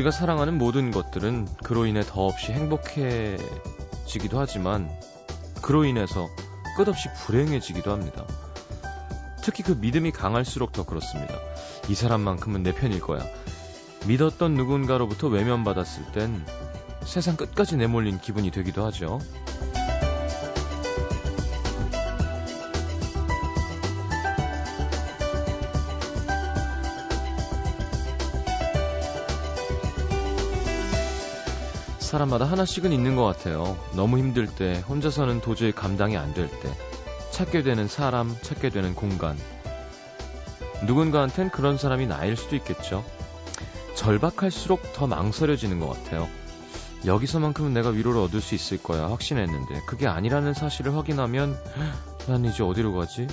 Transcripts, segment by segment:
우리가 사랑하는 모든 것들은 그로 인해 더없이 행복해지기도 하지만 그로 인해서 끝없이 불행해지기도 합니다. 특히 그 믿음이 강할수록 더 그렇습니다. 이 사람만큼은 내 편일 거야. 믿었던 누군가로부터 외면받았을 땐 세상 끝까지 내몰린 기분이 되기도 하죠. 사람마다 하나씩은 있는 것 같아요. 너무 힘들 때, 혼자서는 도저히 감당이 안 될 때, 찾게 되는 사람, 찾게 되는 공간. 누군가한텐 그런 사람이 나일 수도 있겠죠. 절박할수록 더 망설여지는 것 같아요. 여기서만큼은 내가 위로를 얻을 수 있을 거야 확신했는데 그게 아니라는 사실을 확인하면 난 이제 어디로 가지?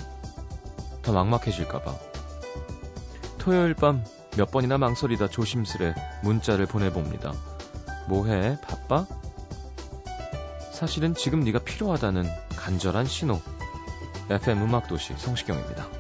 더 막막해질까봐. 토요일 밤 몇 번이나 망설이다 조심스레 문자를 보내봅니다. 뭐해? 바빠? 사실은 지금 네가 필요하다는 간절한 신호. FM 음악도시 성시경입니다.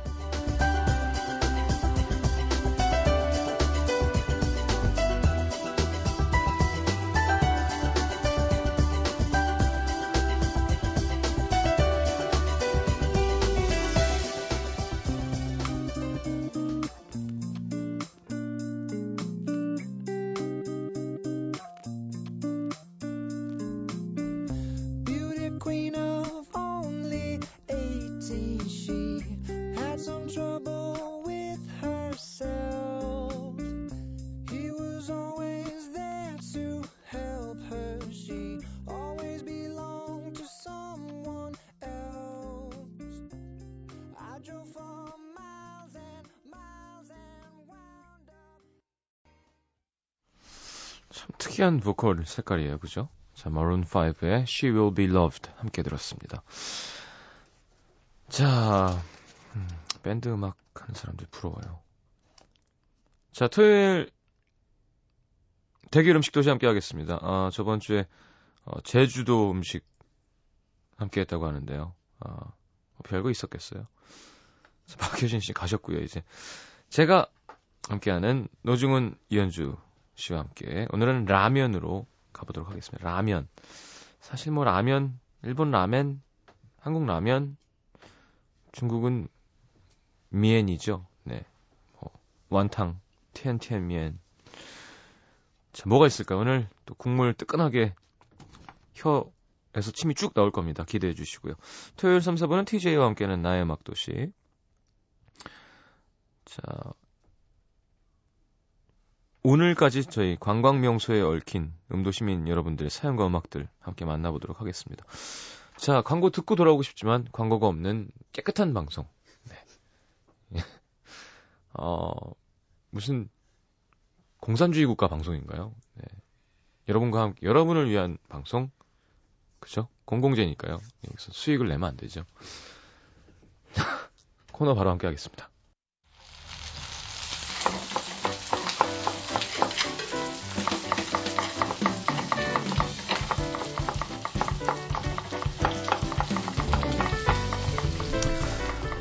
특이한 보컬 색깔이에요. 그죠? 자, 마룬 5의 She Will Be Loved 함께 들었습니다. 자, 음, 밴드 음악 하는 사람들 부러워요. 자, 토요일 대결 음식 도시 함께 하겠습니다. 아, 저번 주에 어, 제주도 음식 함께 했다고 하는데요. 아, 뭐 별거 있었겠어요. 자, 박효진 씨 가셨고요, 이제. 제가 함께하는 노중훈 이현주 씨와 함께 오늘은 라면으로 가보도록 하겠습니다. 라면. 사실 뭐 라면, 일본 라멘, 한국 라면, 중국은 미엔이죠. 네. 뭐 완탕, 티엔티엔 미엔. 자, 뭐가 있을까? 오늘 또 국물 뜨끈하게 혀에서 침이 쭉 나올 겁니다. 기대해 주시고요. 토요일 3, 4분은 TJ와 함께하는 나의 음악도시. 자, 오늘까지 저희 관광 명소에 얽힌 음도 시민 여러분들의 사연과 음악들 함께 만나보도록 하겠습니다. 자, 광고 듣고 돌아오고 싶지만 광고가 없는 깨끗한 방송. 네. 어, 무슨 공산주의 국가 방송인가요? 네. 여러분과 함께, 여러분을 위한 방송? 그죠? 공공재니까요. 여기서 수익을 내면 안 되죠. 코너 바로 함께 하겠습니다.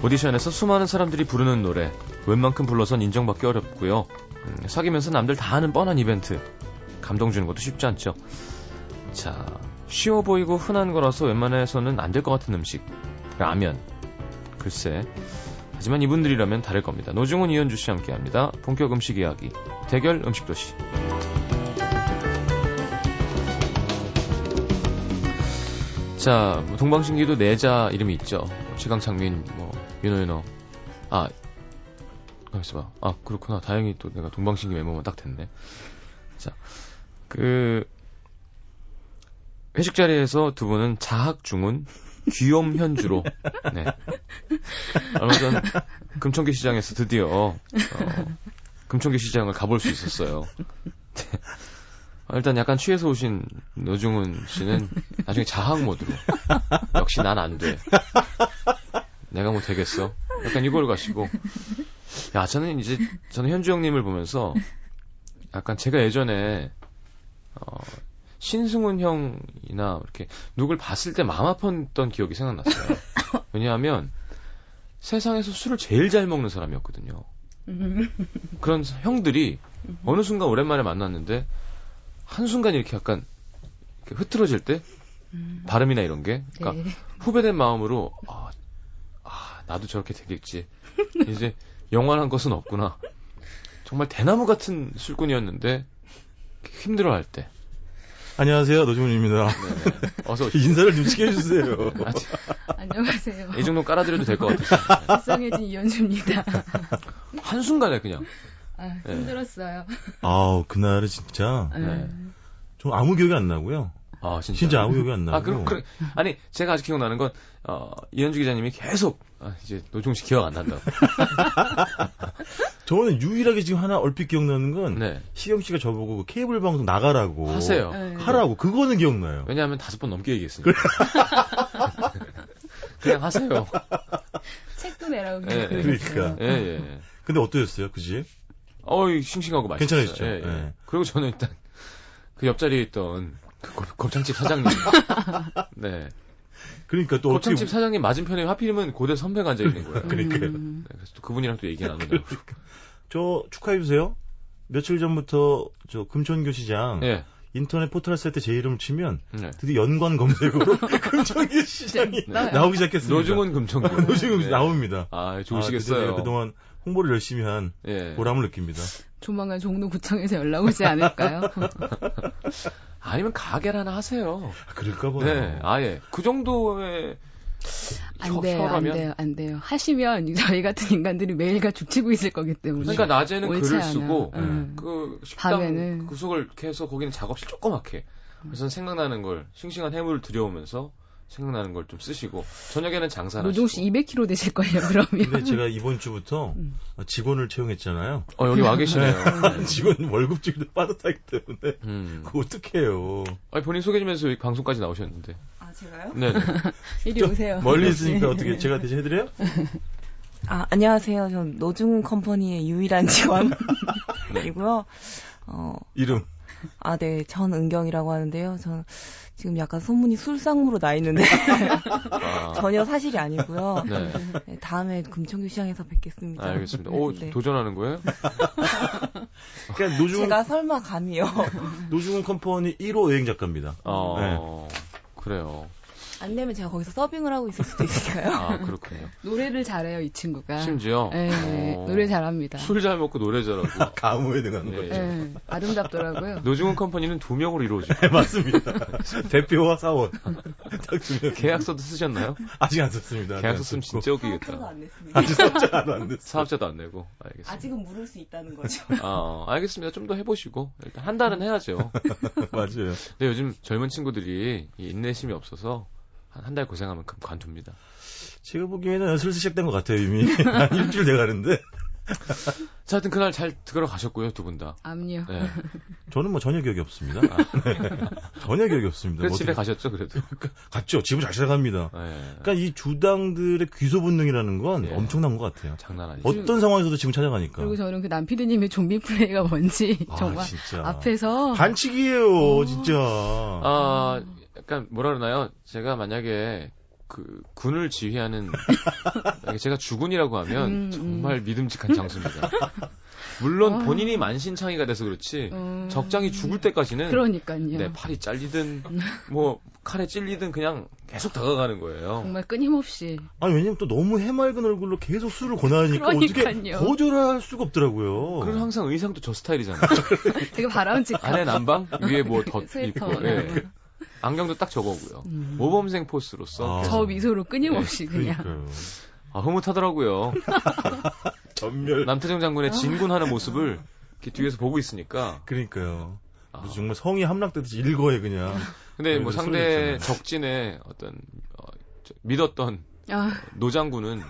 오디션에서 수많은 사람들이 부르는 노래 웬만큼 불러선 인정받기 어렵고요. 음, 사귀면서 남들 다 하는 뻔한 이벤트 감동 주는 것도 쉽지 않죠. 자 쉬워 보이고 흔한 거라서 웬만해서는 안 될 것 같은 음식 라면 글쎄 하지만 이분들이라면 다를 겁니다. 노중훈 이현주 씨 함께합니다. 본격 음식 이야기 대결 음식 도시. 자, 뭐 동방신기도 내자 이름이 있죠. 최강창민, 뭐 윤호윤호. 아, 가만있어 봐. 아, 그렇구나. 다행히 또 내가 동방신기 메모만 딱 됐네. 자, 그 회식 자리에서 두 분은 자학 중은 귀염 현주로 네. 얼마 전 금천기 시장에서 드디어 어, 금천기 시장을 가볼 수 있었어요. 네. 일단 약간 취해서 오신 노중훈 씨는 나중에 자학 모드로 역시 난 안 돼. 내가 뭐 되겠어? 약간 이걸 가시고 야 저는 이제 저는 현주 형님을 보면서 약간 제가 예전에 어, 신승훈 형이나 이렇게 누굴 봤을 때 마음 아팠던 기억이 생각났어요. 왜냐하면 세상에서 술을 제일 잘 먹는 사람이었거든요. 음. 그런 형들이 어느 순간 오랜만에 만났는데 한순간 이렇게 약간 이렇게 흐트러질 때 음. 발음이나 이런 게 그러니까 네. 후배된 마음으로 아, 아, 나도 저렇게 되겠지. 이제 영원한 것은 없구나. 정말 대나무 같은 술꾼이었는데 힘들어할 때. 안녕하세요, 노중훈입니다. 네네. 어서 오십시오. 인사를 좀 시켜주세요. 안녕하세요. 이 정도 깔아드려도 될 것 같아요. 불쌍해진 이현주입니다. 한 순간에 그냥. 아, 네. 힘들었어요. 아우, 그날은 진짜, 네. 좀 아무 기억이 안 나고요. 아, 진짜. 진짜 아무 기억이 안 나고. 아, 그럼, 그럼, 아니, 제가 아직 기억나는 건, 어, 이현주 기자님이 계속, 아, 이제 노종 씨 기억 안 난다고. 저는 유일하게 지금 하나 얼핏 기억나는 건, 네. 시경 씨가 저보고 그 케이블 방송 나가라고. 하세요. 네. 하라고. 그거는 기억나요. 왜냐하면 다섯 번 넘게 얘기했으니까. 그냥 하세요. 책도 내라고 네, 그러니까. 예, 예. 근데 어떠셨어요, 그지? 어이, 싱싱하고 맛있어요. 괜찮으시죠? 예, 예. 네. 그리고 저는 일단, 그 옆자리에 있던, 그 곱- 곱창집 사장님. 네. 그러니까 또 어떻게. 곱창집 사장님 맞은편에 하필이면 고대 선배가 앉아 있는 거예요. 그러니까요. 음. 네, 그래서 또 그분이랑 또 얘기 나누고. 저 축하해 주세요. 며칠 전부터 저 금천교 시장 예. 인터넷 포털 사이트 제 이름을 치면 네. 드디어 연관 검색으로 금천교 시장이 네. 나오기 시작했습니다. 노중훈 금천구. 노중훈 네. 나옵니다. 아, 아, 좋으시겠어요. 제가 그동안 홍보를 열심히 한 예. 보람을 느낍니다. 조만간 종로구청에서 연락 오지 않을까요? 아니면 가게를 하나 하세요. 아, 그럴까 봐요. 네, 아예. 그 정도의 안 혀- 돼요, 안 혀라면? 돼요, 안 돼요. 하시면 저희 같은 인간들이 매일같이 죽치고 있을 거기 때문에. 그러니까 낮에는 글을 않아. 쓰고 음. 그 식당 밤에는. 구석을 이렇게 해서 거기는 작업실 조그맣게 그래서 생각나는 걸 싱싱한 해물을 들여오면서 생각나는 걸 좀 쓰시고 저녁에는 장사를 노종 씨 하시고 200kg 되실 거예요, 그러면. 근데 제가 이번 주부터 음. 직원을 채용했잖아요. 어 여기 와 계시네요. 직원 월급 주기도 빠듯하기 때문에 음. 그거 어떡해요. 아니 본인 소개 좀 해서 여기 방송까지 나오셨는데. 아, 제가요? 네. 이리 오세요. 멀리 있으니까 어떻게 제가 대신 해드려요? 아, 안녕하세요. 전 노중 컴퍼니의 유일한 직원이고요. 어, 이름. 아, 네. 전 은경이라고 하는데요. 전 지금 약간 소문이 술상무로 나 있는데 아, 전혀 사실이 아니고요. 네. 네, 다음에 금천교 시장에서 뵙겠습니다. 알겠습니다. 오 네. 도전하는 거예요? 그러니까 노중훈, 제가 설마 감이요. 노중훈 컴퍼니 1호 여행 작가입니다. 어 그래요. 안 되면 제가 거기서 서빙을 하고 있을 수도 있으니까요. 아 그렇군요. 노래를 잘해요, 이 친구가. 심지어 네, 어, 노래 잘합니다. 술 잘 먹고 노래 잘하고 가무에 등하는 네. 거죠. 네, 아름답더라고요. 노중훈 컴퍼니는 두 명으로 이루어지고 네, 맞습니다. 대표와 사원. 딱두 명. 계약서도 쓰셨나요? 아직 안 썼습니다. 계약서 쓰면 진짜 웃기겠다. 안 냈습니다. 아직 섭자가 안 됐어. 사업자도 안 내고 알겠습니다. 아직은 물을 수 있다는 거죠. 아, 어, 알겠습니다. 좀 더 해보시고 일단 한 달은 해야죠. 맞아요. 근데 요즘 젊은 친구들이 이 인내심이 없어서 한한달 고생하면 금 관둡니다. 제가 보기에는 슬슬 시작된 것 같아요, 이미. 한 일주일 돼 가는데. 자, 하여튼 그날 잘 들어가셨고요, 두 분 다. 암요. 네. 저는 뭐 전혀 기억이 없습니다. 네. 전혀 기억이 없습니다. 뭐 집에 어떻게- 가셨죠, 그래도. 갔죠. 집을 잘 찾아갑니다. 네. 그러니까 이 주당들의 귀소 본능이라는 건 예. 엄청난 것 같아요. 장난 아니죠. 어떤 상황에서도 지금 찾아가니까. 그리고 저는 그 남피디님의 좀비 플레이가 뭔지 아, 정말 진짜. 앞에서 반칙이에요, 진짜. 아, 약간 뭐라 그러나요? 제가 만약에 그 군을 지휘하는 만약에 제가 주군이라고 하면 음, 음. 정말 믿음직한 장수입니다. 물론 아. 본인이 만신창이가 돼서 그렇지 음, 적장이 죽을 때까지는 그러니까요. 내 팔이 잘리든 뭐 칼에 찔리든 그냥 계속 다가가는 거예요. 정말 끊임없이 아니, 왜냐면 또 너무 해맑은 얼굴로 계속 술을 권하니까 어떻게 그러니까요. 거절할 수가 없더라고요. 그래서 항상 의상도 저 스타일이잖아요. 되게 바람직한 안에 난방, 위에 뭐덧 스웨터. 입고, 예. 안경도 딱 저거고요. 음. 모범생 포스로서 아. 저 미소로 끊임없이 네, 그냥 그러니까요. 아, 흐뭇하더라고요. 전멸. 남태정 장군의 진군하는 모습을 이렇게 뒤에서 보고 있으니까. 그러니까요. 아. 무슨 정말 성이 함락되듯이 일거에 그냥. 근데 뭐 그래도 상대. 적진의 어떤 어, 저- 믿었던 아, 노장군은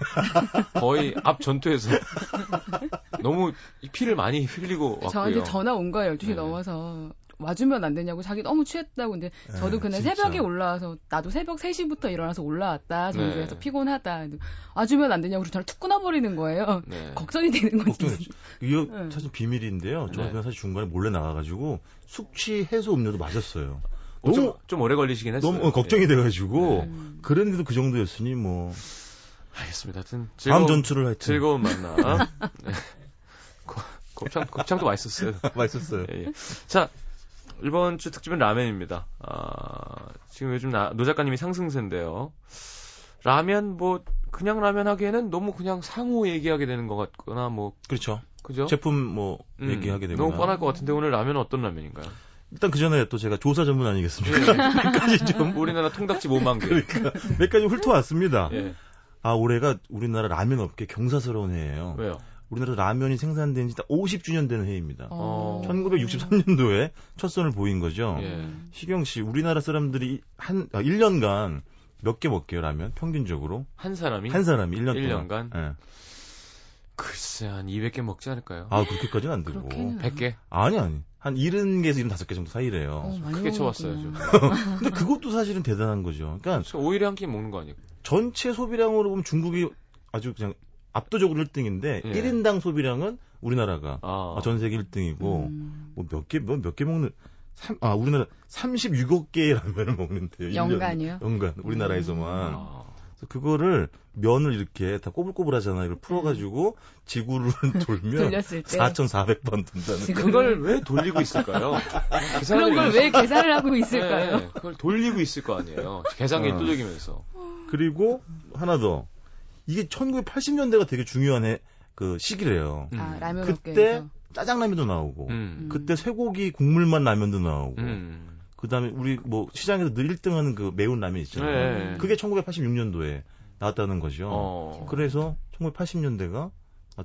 거의 앞 전투에서 너무 이 피를 많이 흘리고 저한테 왔고요. 전화 온 거예요. 12시 네. 넘어서. 와주면 안 되냐고 자기 너무 취했다고 근데 저도 네, 그날 진짜. 새벽에 올라와서 나도 새벽 3시부터 일어나서 올라왔다 전주에서 네. 피곤하다 와주면 안 되냐고 저를 툭 끊어버리는 거예요 네. 걱정이 되는 거지 걱정했죠. 이거 네. 사실 비밀인데요. 저는 네. 그냥 사실 중간에 몰래 나가가지고 숙취 해소 음료도 마셨어요. 어, 좀, 너무 좀 오래 걸리시긴 했어요. 너무 어, 걱정이 돼가지고 음. 그랬는데도 그 정도였으니 뭐 예. 알겠습니다. 하여튼 다음 즐거운, 전투를 하여튼 즐거운 만남. 네. 곱창, 곱창도 맛있었어요. 맛있었어요. 예, 예. 자, 이번 주 특집은 라면입니다. 아, 지금 요즘 나, 노 작가님이 상승세인데요. 라면 뭐 그냥 라면 하기에는 너무 그냥 상호 얘기하게 되는 것 같거나 뭐 그렇죠. 그죠? 제품 뭐 음, 얘기하게 되면 너무 뻔할 것 같은데 오늘 라면은 어떤 라면인가요? 일단 그 전에 또 제가 조사 전문 아니겠습니까? 예. 몇 가지 좀 우리나라 통닭집 5만 개. 그러니까 몇 가지 훑어왔습니다. 예. 아 올해가 우리나라 라면 업계 경사스러운 해예요. 왜요? 우리나라 라면이 생산된 지딱 50주년 되는 해입니다. 어. 1963년도에 첫 선을 보인 거죠. 예. 시경 씨, 우리나라 사람들이 한 아, 1년간 몇 개 먹게요, 라면? 평균적으로? 한 사람이 한 사람이 1년 1년간? 동안. 예. 글쎄 한 200개 먹지 않을까요? 아, 그렇게까지는 안 되고. 그렇게는 100개? 아니, 아니. 한 70개에서 75개 정도 사이래요. 어, 크게. 쳐봤어요, 저. 근데 그것도 사실은 대단한 거죠. 그러니까 저 오일에 한끼 먹는 거 아니에요? 전체 소비량으로 보면 중국이 아주 그냥 압도적으로 1등인데 예. 1인당 소비량은 우리나라가 아, 전 세계 1등이고 음. 뭐몇 개 뭐 몇 개 먹는 삼, 아 우리나라 36억 개의 라면을 먹는데요. 연간이요? 1년, 연간 우리나라에서만 아. 그래서 그거를 면을 이렇게 다 꼬불꼬불하잖아요. 이걸 풀어가지고 지구를 돌면 돌렸을 때 4,400번 돈다는. 지금 그걸 왜 돌리고 있을까요? 그 그런 걸 왜 계산을 하고 있을까요? 네, 그걸 돌리고 있을 거 아니에요. 계산기 어. 두들기면서. 그리고 하나 더 이게 1980년대가 되게 중요한 해, 그 시기래요. 음. 아 라면 그때 업계에서 짜장라면도 나오고 음. 그때 쇠고기 국물만 라면도 나오고 음. 그 다음에 우리 뭐 시장에서 늘 1등 하는 그 매운 라면 있잖아요. 네. 그게 1986년도에 나왔다는 거죠. 어. 그래서 1980년대가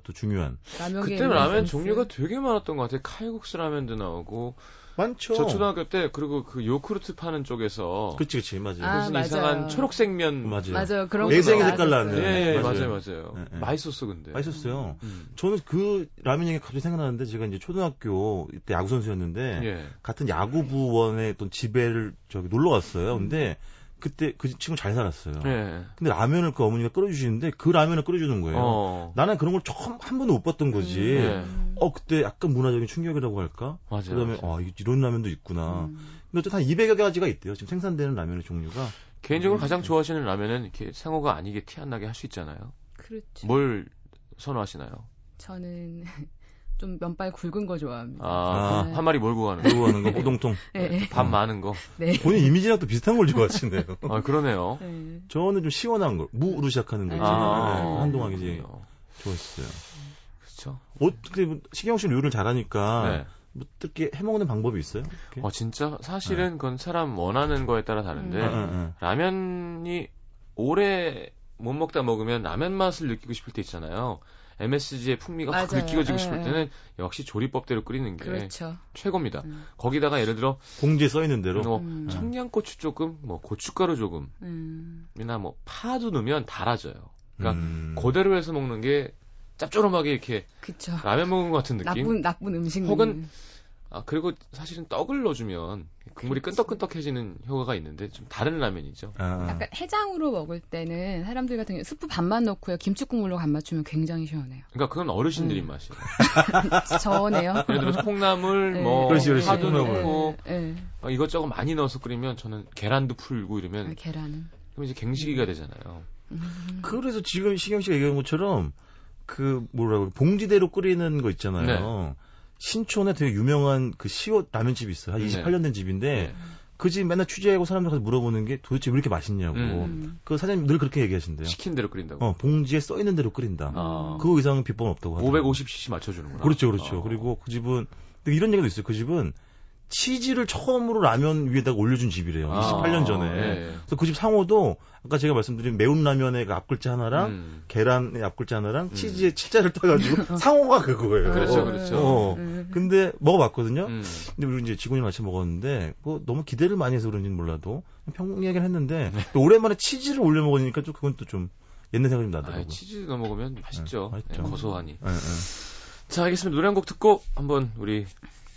또 중요한 라면 그때 라면 종류가 되게 많았던 것 같아요. 칼국수 라면도 나오고. 많죠. 저 초등학교 때 그리고 그 요크루트 파는 쪽에서 그치 그치 맞아요. 아, 무슨 맞아요. 이상한 초록색 면 맞아요. 맞아요. 그런 내생의 거 색깔. 나는. 예, 예, 맞아요. 맞아요, 맞아요. 예, 예. 맛있었어, 근데. 맛있었어요. 음. 저는 그 라면이 갑자기 생각나는데 제가 이제 초등학교 때 야구 선수였는데 예. 같은 야구부원의 어떤 집에를 저기 놀러 갔어요. 근데 그때 그 친구 잘 살았어요. 예. 근데 라면을 그 어머니가 끓여주시는데 그 라면을 끓여주는 거예요. 어. 나는 그런 걸 처음 한 번도 못 봤던 거지. 예. 어 그때 약간 문화적인 충격이라고 할까? 맞아요. 그다음에 맞아요. 아 이- 이런 라면도 있구나. 음. 근데 어쨌든 한 200여 가지가 있대요. 지금 생산되는 라면의 종류가. 개인적으로 음. 가장 좋아하시는 라면은 이렇게 상호가 아니게 티 안 나게 할 수 있잖아요. 그렇죠. 뭘 선호하시나요? 저는 좀 면발 굵은 거 좋아합니다. 아, 네. 한 마리 몰고 가는 거. 그거 하는 거 호동통. 네. 밥 많은 거. 네. 본인 이미지랑 또 비슷한 걸 좋아하시네요. 아, 그러네요. 네. 저는 좀 시원한 걸 무로 시작하는 거 있잖아요. 아, 네, 한동안 이제. 좋아했어요. 그렇죠. 어떻게 뭐 시경 씨는 요리를 잘하니까 네. 뭐 어떻게 해먹는 방법이 있어요? 이렇게? 어, 진짜 사실은 그건 사람 원하는 거에 따라 다른데 음. 라면이 오래 못 먹다 먹으면 라면 맛을 느끼고 싶을 때 있잖아요. MSG의 풍미가 확 맞아요. 느껴지고 예, 싶을 예. 때는 역시 조리법대로 끓이는 게 그렇죠. 최고입니다. 음. 거기다가 예를 들어 봉지에 써 있는 대로. 뭐 음. 청양고추 조금, 뭐 고춧가루 조금이나 음. 뭐 파도 넣으면 달아져요. 그러니까 음. 그대로 해서 먹는 게 짭조름하게 이렇게 그쵸. 라면 먹은 것 같은 느낌. 나쁜 나쁜 음식. 혹은 아 그리고 사실은 떡을 넣어주면 국물이 끈떡끈떡해지는 효과가 있는데 좀 다른 라면이죠. 아, 약간 해장으로 먹을 때는 사람들 같은 경우 스프 반만 넣고요. 김치 국물로 간 맞추면 굉장히 시원해요. 그러니까 그건 어르신들 음. 입맛이에요. 저네요. 예를 들어서 콩나물, 네. 뭐 그렇지, 그렇지. 파도 콩나물. 넣고 네, 어, 이것저것 많이 넣어서 끓이면 저는 계란도 풀고 네. 아, 이러면 계란은. 그럼 이제 갱식이가 되잖아요. 음. 그래서 지금 시경 씨가 얘기한 것처럼 그 뭐라고 봉지대로 끓이는 거 있잖아요. 신촌에 되게 유명한 그 시옷 라면집이 있어요. 한 네. 28년 된 집인데 네. 그집 맨날 취재하고 사람들 가서 물어보는 게 도대체 왜 이렇게 맛있냐고. 음. 그 사장님 늘 그렇게 얘기하신대요. 시킨 대로 끓인다고. 어, 봉지에 써 있는 대로 끓인다. 아. 그 이상은 비법은 없다고 하더라고요. 550cc 맞춰주는구나. 그렇죠, 그렇죠. 어. 그리고 그 집은 이런 얘기도 있어요. 그 집은 치즈를 처음으로 라면 위에다가 올려준 집이래요. 아, 28년 전에. 네. 그래서 그 집 상호도 아까 제가 말씀드린 매운 라면의 그 앞글자 하나랑 음. 계란의 앞글자 하나랑 음. 치즈의 칠자를 따가지고 상호가 그거예요. 그렇죠, 그렇죠. 어. 음. 근데 먹어봤거든요. 음. 근데 우리 이제 직원이랑 같이 먹었는데 뭐 너무 기대를 많이 해서 그런지는 몰라도 평 얘기를 했는데 또 오랜만에 치즈를 올려 먹으니까 좀 그건 또 좀 옛날 생각이 좀 아, 나더라고요. 치즈 넣어 먹으면 맛있죠. 네, 맛있죠. 네, 고소하니. 예, 예. 자, 알겠습니다. 노래 한 곡 듣고 한번 우리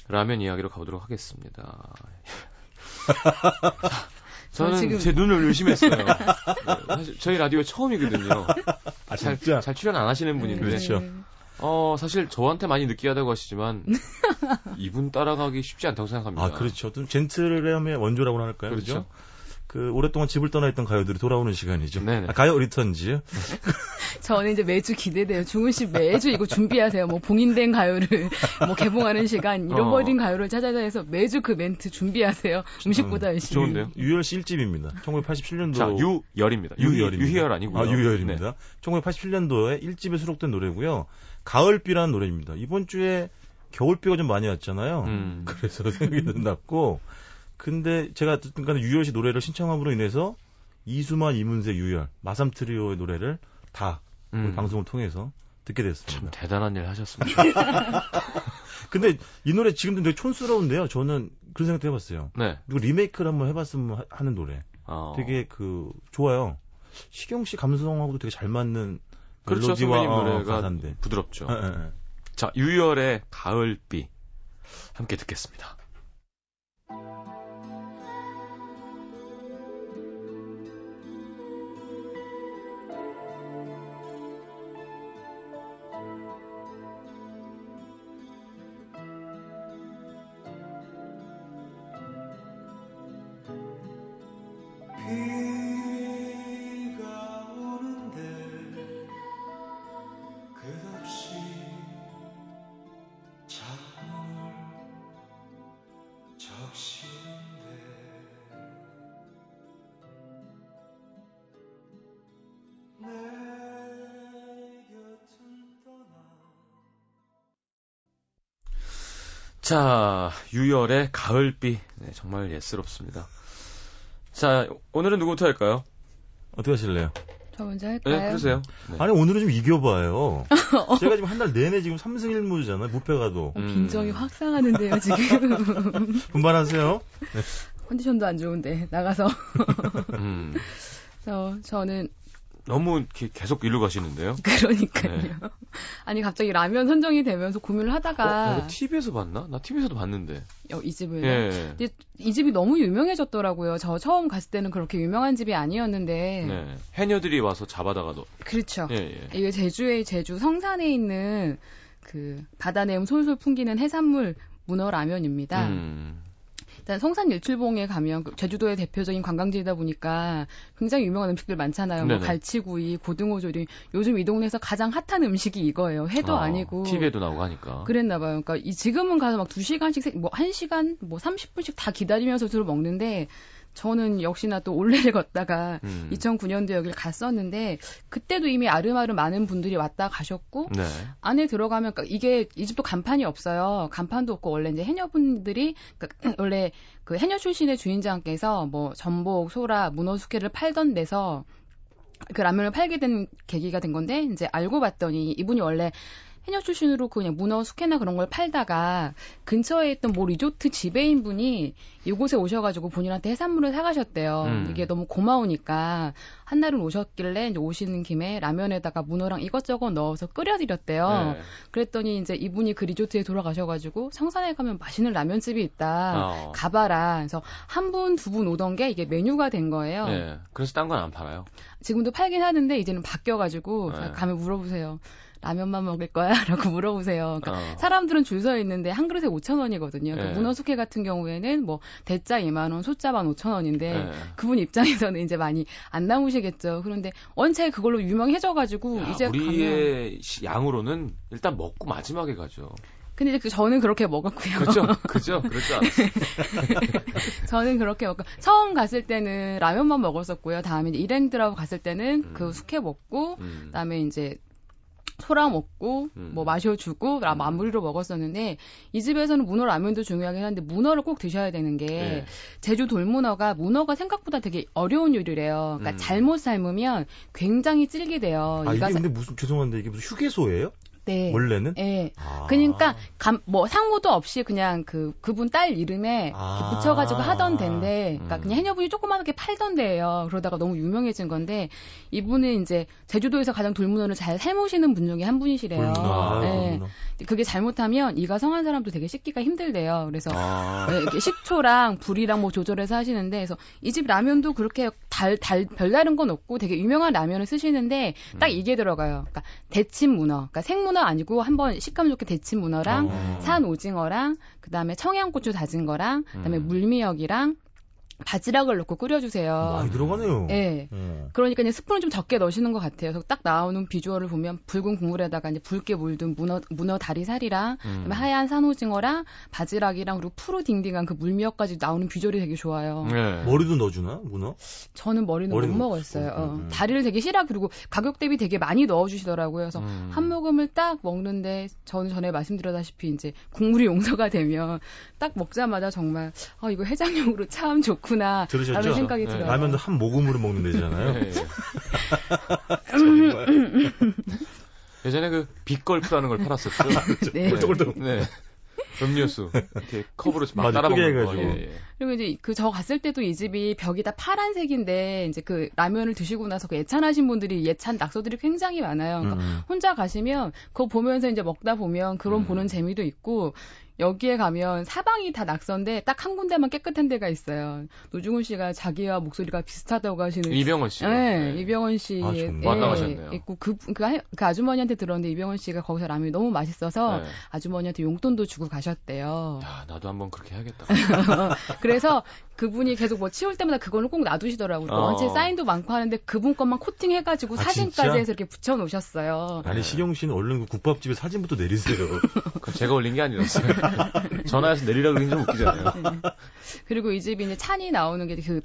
라면 이야기로 가보도록 하겠습니다. 저는 지금- 제 눈을 의심했어요. 네, 사실 저희 라디오 처음이거든요. 아 잘. 잘 출연 안 하시는 분인데. 그렇죠. 네. 어, 사실 저한테 많이 느끼하다고 하시지만 이분 따라가기 쉽지 않다고 생각합니다. 아 그렇죠. 좀 gentle함의 원조라고 할까요? 그렇죠. 그죠? 그 오랫동안 집을 떠나 있던 가요들이 돌아오는 시간이죠. 네네. 아, 가요 returns. 저는 이제 매주 기대돼요. 중훈 씨 매주 이거 준비하세요. 뭐 봉인된 가요를 뭐 개봉하는 시간 잃어버린 가요를 찾아서 해서 매주 그 멘트 준비하세요. 음식보다 열심히. 좋은데요? 유열 씨 1집입니다. 1987년도 자, 유열입니다. 유, 유열입니다. 유희열 아니고요. 아, 유열입니다. 네. 1987년도에 1집에 수록된 노래고요. 가을비라는 노래입니다. 이번 주에 겨울비가 좀 많이 왔잖아요. 음. 그래서 생각이 났고 근데 제가 어쨌든 간에 유열 씨 노래를 신청함으로 인해서 이수만, 이문세, 유열, 마삼 트리오의 노래를 다 음. 방송을 통해서 듣게 참 됐습니다. 대단한 일 하셨습니다. 근데 이 노래 지금도 되게 촌스러운데요. 저는 그런 생각도 해봤어요. 네. 그리고 리메이크를 한번 해봤으면 하- 하는 노래. 어. 되게 그 좋아요. 시경 씨 감성하고도 되게 잘 맞는 그렇죠. 선배님 어, 노래가 가사인데. 부드럽죠. 예, 예, 예. 자, 유열의 가을비 함께 듣겠습니다. 자, 유열의 가을비. 네, 정말 예스럽습니다. 자, 오늘은 누구부터 할까요? 어떻게 하실래요? 저 먼저 네, 할까요? 그러세요. 네. 아니 오늘은 좀 이겨봐요. 제가 지금 한 달 내내 지금 3승 1무잖아요. 무패가도. 어, 빈정이 확 상하는데요, 지금. 분발하세요. 컨디션도 안 좋은데, 나가서. 음, 저, 저는, 너무 이렇게 계속 일로 가시는데요. 그러니까요. 네. 아니, 갑자기 라면 선정이 되면서 고민을 어, 하다가, 이거 TV에서 봤나? 나 TV에서도 봤는데. 어, 이 집을. 예. 근데 이 집이 너무 유명해졌더라고요. 저 처음 갔을 때는 그렇게 유명한 집이 아니었는데. 네. 해녀들이 와서 잡아다가 도 그렇죠. 예, 예. 이게 제주의 제주 성산에 있는 그 바다 내음 솔솔 풍기는 해산물 문어 라면입니다. 음, 일단 성산 일출봉에 가면 그 제주도의 대표적인 관광지이다 보니까 굉장히 유명한 음식들 많잖아요. 뭐. 갈치구이, 고등어조림. 요즘 이 동네에서 가장 핫한 음식이 이거예요. 회도 어, 아니고. TV에도 나오고 하니까. 그랬나 봐요. 그러니까 이 지금은 가서 막 2시간씩 뭐 1시간 뭐 30분씩 다 기다리면서 주로 먹는데 저는 역시나 또 올레를 걷다가 음. 2009년도 여길 갔었는데 그때도 이미 아름아름 많은 분들이 왔다 가셨고 네. 안에 들어가면 그러니까 이게 이 집도 간판이 없어요. 간판도 없고 원래 이제 해녀분들이 그러니까 원래 그 해녀 출신의 주인장께서 뭐 전복, 소라, 문어, 숙회를 팔던 데서 그 라면을 팔게 된 계기가 된 건데 이제 알고 봤더니 이분이 원래 해녀 출신으로 그냥 문어 숙회나 그런 걸 팔다가 근처에 있던 모 리조트 지배인 분이 이곳에 오셔가지고 본인한테 해산물을 사가셨대요. 음. 이게 너무 고마우니까 한날은 오셨길래 이제 오시는 김에 라면에다가 문어랑 이것저것 넣어서 끓여드렸대요. 네. 그랬더니 이제 이분이 그 리조트에 돌아가셔가지고 성산에 가면 맛있는 라면집이 있다. 어. 가봐라. 그래서 한 분, 두 분 오던 게 이게 메뉴가 된 거예요. 네. 그래서 딴 건 안 팔아요. 지금도 팔긴 하는데 이제는 바뀌어가지고 네. 가면 물어보세요. 라면만 먹을 거야? 라고 물어보세요. 그러니까 어. 사람들은 줄 서 있는데 한 그릇에 5천 원이거든요. 네. 문어 숙회 같은 경우에는 뭐 대짜 2만 원, 소짜만 5천 원인데 네. 그분 입장에서는 이제 많이 안 남으시겠죠. 그런데 원체 그걸로 유명해져가지고 야, 이제 가면 우리의 시- 양으로는 일단 먹고 마지막에 가죠. 근데 이제 그 저는 그렇게 먹었고요. 그죠? 그죠? 않았어요. 저는 그렇게 먹고 처음 갔을 때는 라면만 먹었었고요. 다음에 이제 일행들하고 갔을 때는 음. 그 숙회 먹고 음. 그다음에 이제 소라 먹고 음. 뭐 마셔주고 라- 음. 마무리로 먹었었는데 이 집에서는 문어 라면도 중요하긴 한데 문어를 꼭 드셔야 되는 게 네. 제주 돌문어가 문어가 생각보다 되게 어려운 요리래요. 그러니까 음. 잘못 삶으면 굉장히 질기대요. 아 이게 근데 무슨 죄송한데 이게 무슨 휴게소예요? 네. 원래는? 예. 아. 그러니까 감, 뭐 상호도 없이 그냥 그 그분 딸 이름에 아. 붙여가지고 하던 데인데, 그러니까 음. 그냥 해녀분이 조그맣게 팔던 데예요. 그러다가 너무 유명해진 건데 이분은 이제 제주도에서 가장 돌문어를 잘 삶으시는 분 중에 한 분이시래요. 아, 네. 그게 잘못하면 이가 성한 사람도 되게 씻기가 힘들대요. 그래서 아. 네, 이렇게 식초랑 불이랑 뭐 조절해서 하시는데, 그래서 이 집 라면도 그렇게 달, 달, 별다른 건 없고 되게 유명한 라면을 쓰시는데 딱 음. 이게 들어가요. 그러니까 데친 문어, 그러니까 생문어 아니고 한번 식감 좋게 데친 문어랑 어. 산 오징어랑 그다음에 청양고추 다진 거랑 그다음에 음. 물미역이랑 바지락을 넣고 끓여주세요. 많이 들어가네요. 예. 어. 그러니까 이제 스푼을 좀 적게 넣으시는 것 같아요. 그래서 딱 나오는 비주얼을 보면 붉은 국물에다가 이제 붉게 물든 문어 문어 다리살이랑 음. 하얀 산오징어랑 바지락이랑 그리고 푸르 딩딩한 그 물미역까지 나오는 비주얼이 되게 좋아요. 네. 머리도 넣어주나 문어? 저는 머리는 머리는 못못 먹었어요. 어. 음. 다리를 되게 싫어 그리고 가격 대비 되게 많이 넣어주시더라고요. 그래서 음. 한 모금을 딱 먹는데 저는 전에 말씀드렸다시피 이제 국물이 용서가 되면 딱 먹자마자 정말 아 이거 해장용으로 참 좋 구나 들으셨죠? 라는 생각이 네. 들어요. 라면도 한 모금으로 먹는 데잖아요. 네. 예전에 그 빅걸프라는 걸 팔았었죠. 네. 꼴떡꼴떡. 네. 음료수 이렇게 컵으로 막 맞아, 따라 먹는 거. 해가지고. 예, 예. 그리고 이제 그 저 갔을 때도 이 집이 벽이 다 파란색인데 이제 그 라면을 드시고 나서 그 예찬하신 분들이 예찬 낙서들이 굉장히 많아요. 그러니까 음. 혼자 가시면 그거 보면서 이제 먹다 보면 그런 음. 보는 재미도 있고 여기에 가면 사방이 다 낙서인데 딱 한 군데만 깨끗한 데가 있어요. 노중훈 씨가 자기와 목소리가 비슷하다고 하시는 이병헌 씨. 네, 이병헌 씨 아, 정말? 예, 완강하셨네요. 있고 그, 그, 하- 그 아주머니한테 들었는데 이병헌 씨가 거기서 라면이 너무 맛있어서 네. 아주머니한테 용돈도 주고 가셨대요. 야, 나도 한번 그렇게 해야겠다. 그래서 그분이 계속 뭐 치울 때마다 그거는 꼭 놔두시더라고요. 어. 원체 사인도 많고 하는데 그분 것만 코팅해가지고 아, 사진까지 진짜? 해서 이렇게 붙여놓으셨어요. 아니 시경 씨는 얼른 그 국밥집에 사진부터 내리세요. 제가 올린 게 아니었어요. 전화해서 내리라 그러긴 좀 웃기잖아요. 그리고 이 집이 이제 찬이 나오는 게 그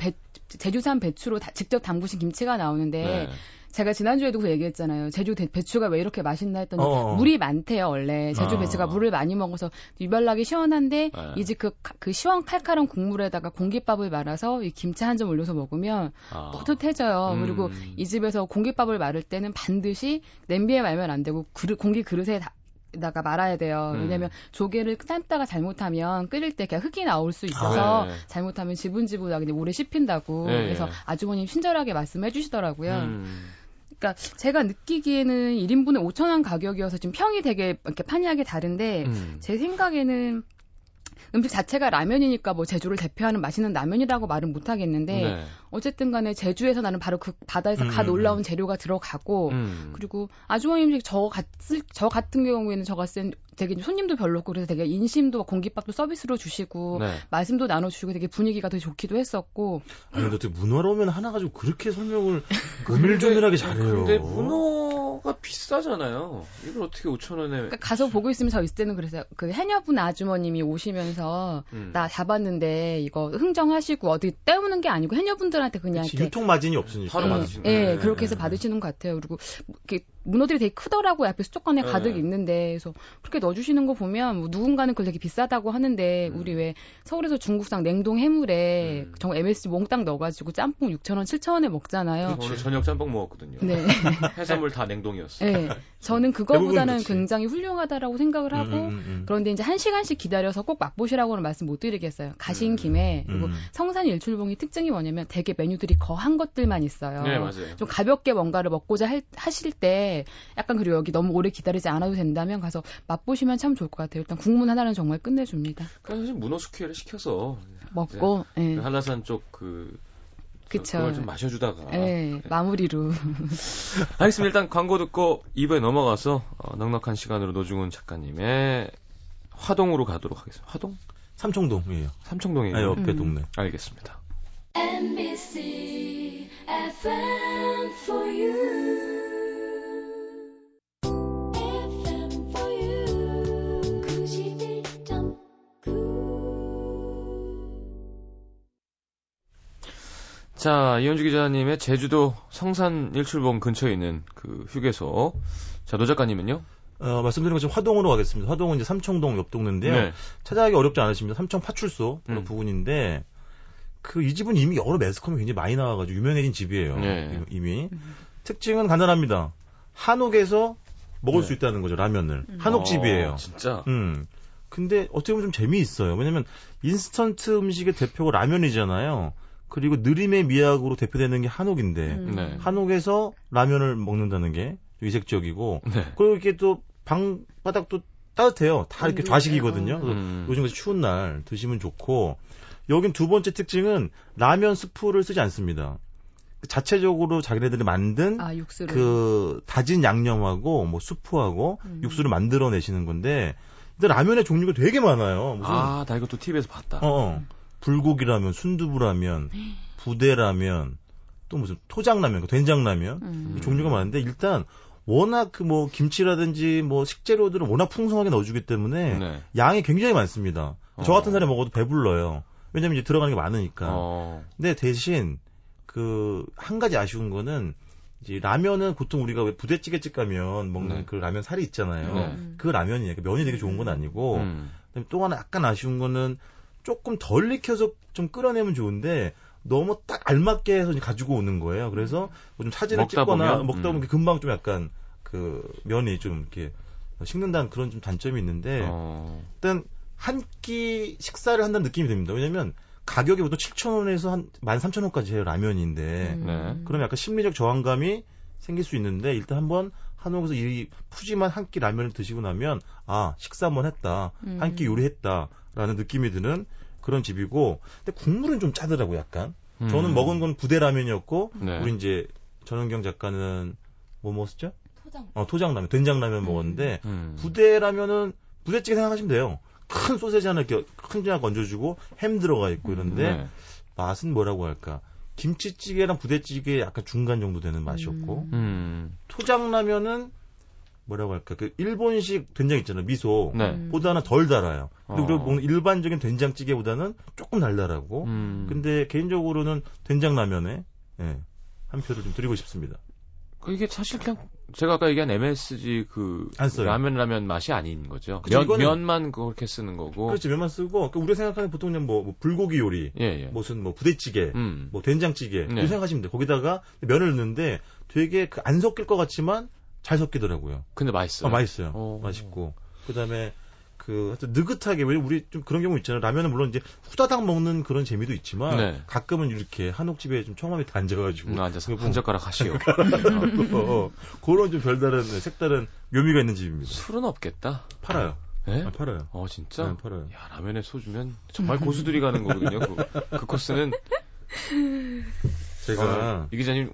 제주산 배추로 다- 직접 담그신 김치가 나오는데 네. 제가 지난주에도 그 얘기했잖아요. 제주 대- 배추가 왜 이렇게 맛있나 했더니 어. 물이 많대요, 원래. 제주 어. 배추가 물을 많이 먹어서 유별나게 시원한데 네. 이제 그, 그 시원 칼칼한 국물에다가 공깃밥을 말아서 이 김치 한 점 올려서 먹으면 아. 뿌듯해져요. 음. 그리고 이 집에서 공깃밥을 말을 때는 반드시 냄비에 말면 안 되고 그릇, 공기 그릇에 다, 다가 말아야 돼요. 음. 왜냐면 조개를 삶다가 잘못하면 끓일 때 그냥 흙이 나올 수 있어서 아, 네. 잘못하면 지분지분하게 물에 씹힌다고. 네, 그래서 네. 아주머님 친절하게 말씀해 주시더라고요. 음. 그러니까 제가 느끼기에는 1인분에 5천 원 가격이어서 지금 평이 되게 이렇게 판이하게 다른데 음. 제 생각에는 음식 자체가 라면이니까 뭐 제주를 대표하는 맛있는 라면이라고 말은 못 하겠는데 네. 어쨌든 간에 제주에서 나는 바로 그 바다에서 갓 음. 올라온 재료가 들어가고 음. 그리고 아주머니 음식 저 같을 저 같은 경우에는 저땐 되게 손님도 별로 없고 그래서 되게 인심도 공깃밥도 서비스로 주시고 네. 말씀도 나눠주시고 되게 분위기가 되게 좋기도 했었고 아니 근데 어떻게 문어라면 하나 가지고 그렇게 설명을 오밀조밀하게 잘해요. 근데 문어가 비싸잖아요. 이걸 어떻게 5천 원에? 그러니까 가서 보고 있으면 저 있을 때는 그래서 그 해녀분 아주머님이 오시면서 음. 나 잡았는데 이거 흥정하시고 어디 때우는 게 아니고 해녀분들 한테 그냥 그치, 이렇게 유통 마진이 없으니까. 바로 예, 받으시는 예, 거예요. 그렇게 해서 네. 받으시는 것 같아요. 그리고 이렇게 문어들이 되게 크더라고요. 앞에 수족관에 네. 가득 있는데 그래서 그렇게 넣어주시는 거 보면 뭐 누군가는 그걸 되게 비싸다고 하는데 음. 우리 왜 서울에서 중국산 냉동 해물에 음. 정말 MSG 몽땅 넣어가지고 짬뽕 6천 원, 7천 원에 먹잖아요. 오늘 저녁 짬뽕 먹었거든요. 네, 해산물 다 냉동이었어요. 네. 저는 그거보다는. 굉장히 훌륭하다라고 생각을 하고 음, 음, 음. 그런데 이제 한 시간씩 기다려서 꼭 맛보시라고는 말씀 못 드리겠어요. 가신 음. 김에 그리고 음. 성산 일출봉이 특징이 뭐냐면 되게 메뉴들이 거한 것들만 있어요. 네, 맞아요. 좀 가볍게 뭔가를 먹고자 할- 하실 때 약간 그리고 여기 너무 오래 기다리지 않아도 된다면 가서 맛보시면 참 좋을 것 같아요. 일단 국물 하나는 정말 끝내줍니다. 그래서 사실 문어 숙회를 시켜서 먹고, 예. 그 한라산 쪽그 그쵸. 그걸 좀 마셔주다가 예, 마무리로. 알겠습니다. 일단 광고 듣고 2부에 넘어가서 어, 넉넉한 시간으로 노중훈 작가님의 화동으로 가도록 하겠습니다. 화동? 삼청동이에요. 삼청동이에요. 아, 옆에 음. 동네. 알겠습니다. NBC 자, 이현주 기자님의 제주도 성산 일출봉 근처에 있는 그 휴게소. 자, 노 작가님은요? 어, 말씀드린 것처럼 화동으로 가겠습니다. 화동은 이제 삼청동 옆 동네인데요. 네. 찾아가기 어렵지 않으십니다. 삼청 파출소 바로 음. 부근인데 그 이 집은 이미 여러 매스컴이 굉장히 많이 나와가지고 유명해진 집이에요. 네. 이미 특징은 간단합니다. 한옥에서 먹을 네. 수 있다는 거죠 라면을 음. 한옥집이에요. 어, 진짜? 음. 근데 어떻게 보면 좀 재미있어요. 왜냐면 인스턴트 음식의 대표가 라면이잖아요. 그리고 느림의 미학으로 대표되는 게 한옥인데 음. 네. 한옥에서 라면을 먹는다는 게 이색적이고 네. 그리고 이렇게 또 방바닥도 따뜻해요. 다 이렇게 음, 좌식이거든요. 그래서 음. 요즘 같이 추운 날 드시면 좋고 여긴 두 번째 특징은 라면 스프를 쓰지 않습니다. 자체적으로 자기네들이 만든 아, 육수를. 그 다진 양념하고 뭐 수프하고 음. 육수를 만들어 내시는 건데 근데 라면의 종류가 되게 많아요. 무슨 아, 나 이것도 TV에서 봤다. 어, 어. 불고기라면, 순두부라면, 부대라면, 또 무슨 토장라면, 된장라면 음. 종류가 많은데 일단 워낙 그 뭐 김치라든지 뭐 식재료들을 워낙 풍성하게 넣어주기 때문에 네. 양이 굉장히 많습니다. 저 어. 같은 사람이 먹어도 배불러요. 왜냐면 이제 들어가는 게 많으니까. 어. 근데 대신 그 한 가지 아쉬운 거는 이제 라면은 보통 우리가 왜 부대찌개집 가면 먹는 네. 그 라면 살이 있잖아요. 네. 그 라면이에요. 그 면이 되게 좋은 건 아니고. 음. 그다음에 또 하나 약간 아쉬운 거는 조금 덜 익혀서 좀 끓여내면 좋은데 너무 딱 알맞게 해서 가지고 오는 거예요. 그래서 뭐 좀 사진을 먹다 찍거나 보면? 먹다 보면 음. 금방 좀 약간 그 면이 좀 이렇게 식는다는 그런 좀 단점이 있는데 어. 일단 한 끼 식사를 한다는 느낌이 듭니다. 왜냐면 가격이 보통 7,000원에서 한 13,000원까지 해요, 라면인데. 음. 네. 그럼 약간 심리적 저항감이 생길 수 있는데 일단 한번 한옥에서 이 푸짐한 한 끼 라면을 드시고 나면 아, 식사 한번 했다. 음. 한끼 요리했다 라는 느낌이 드는 그런 집이고 근데 국물은 좀 짜더라고 약간. 저는 음. 먹은 건 부대 라면이었고 네. 우리 이제 전원경 작가는 뭐 먹었죠? 토장. 어, 토장라면, 된장라면 먹었는데 음. 부대라면은 부대찌개 생각하시면 돼요. 큰 소세지 하나 이렇게 큰장 얹어주고 햄 들어가 있고 이런데 네. 맛은 뭐라고 할까? 김치찌개랑 부대찌개 약간 중간 정도 되는 맛이었고 음. 토장라면은 뭐라고 할까? 그 일본식 된장 있잖아요, 미소. 네. 음. 보다는 덜 달아요. 근데 어. 우리가 먹는 일반적인 된장찌개보다는 조금 달달하고. 음. 근데 개인적으로는 된장라면에 예, 한 표를 좀 드리고 싶습니다. 그 이게 사실 그냥 제가 아까 얘기한 MSG 그안 써요. 라면 라면 맛이 아닌 거죠. 그쵸, 면, 이거는- 면만 그렇게 쓰는 거고. 그렇지, 면만 쓰고, 그러니까 우리가 생각하는 보통 그냥 뭐, 뭐 불고기 요리, 예, 예. 무슨 뭐 부대찌개, 음. 뭐 된장찌개 네. 이렇게 생각하시면 돼요. 거기다가 면을 넣는데 되게 그 안 섞일 것 같지만 잘 섞이더라고요. 근데 맛있어요. 아, 맛있어요. 어. 맛있고 그다음에 그 하여튼 느긋하게 왜 우리 좀 그런 경우 있잖아요. 라면은 물론 이제 후다닥 먹는 그런 재미도 있지만 네. 가끔은 이렇게 한옥집에 좀 청아 밑에 앉아가지고 음, 앉아서 그거 한 젓가락 하시오. 어, 그런 좀 별다른 네, 색다른 묘미가 있는 집입니다. 술은 없겠다. 팔아요. 예? 아, 팔아요. 어 진짜? 네, 팔아요. 야 라면에 소주면 정말 고수들이 가는 거거든요. 그, 그 코스는 제가 어, 이 기자님